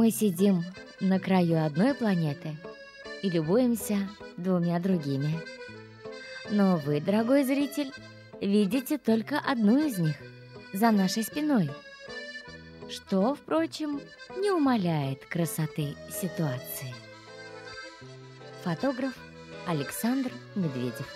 Мы сидим на краю одной планеты и любуемся двумя другими. Но вы, дорогой зритель, видите только одну из них за нашей спиной, что, впрочем, не умаляет красоты ситуации. Фотограф Александр Медведев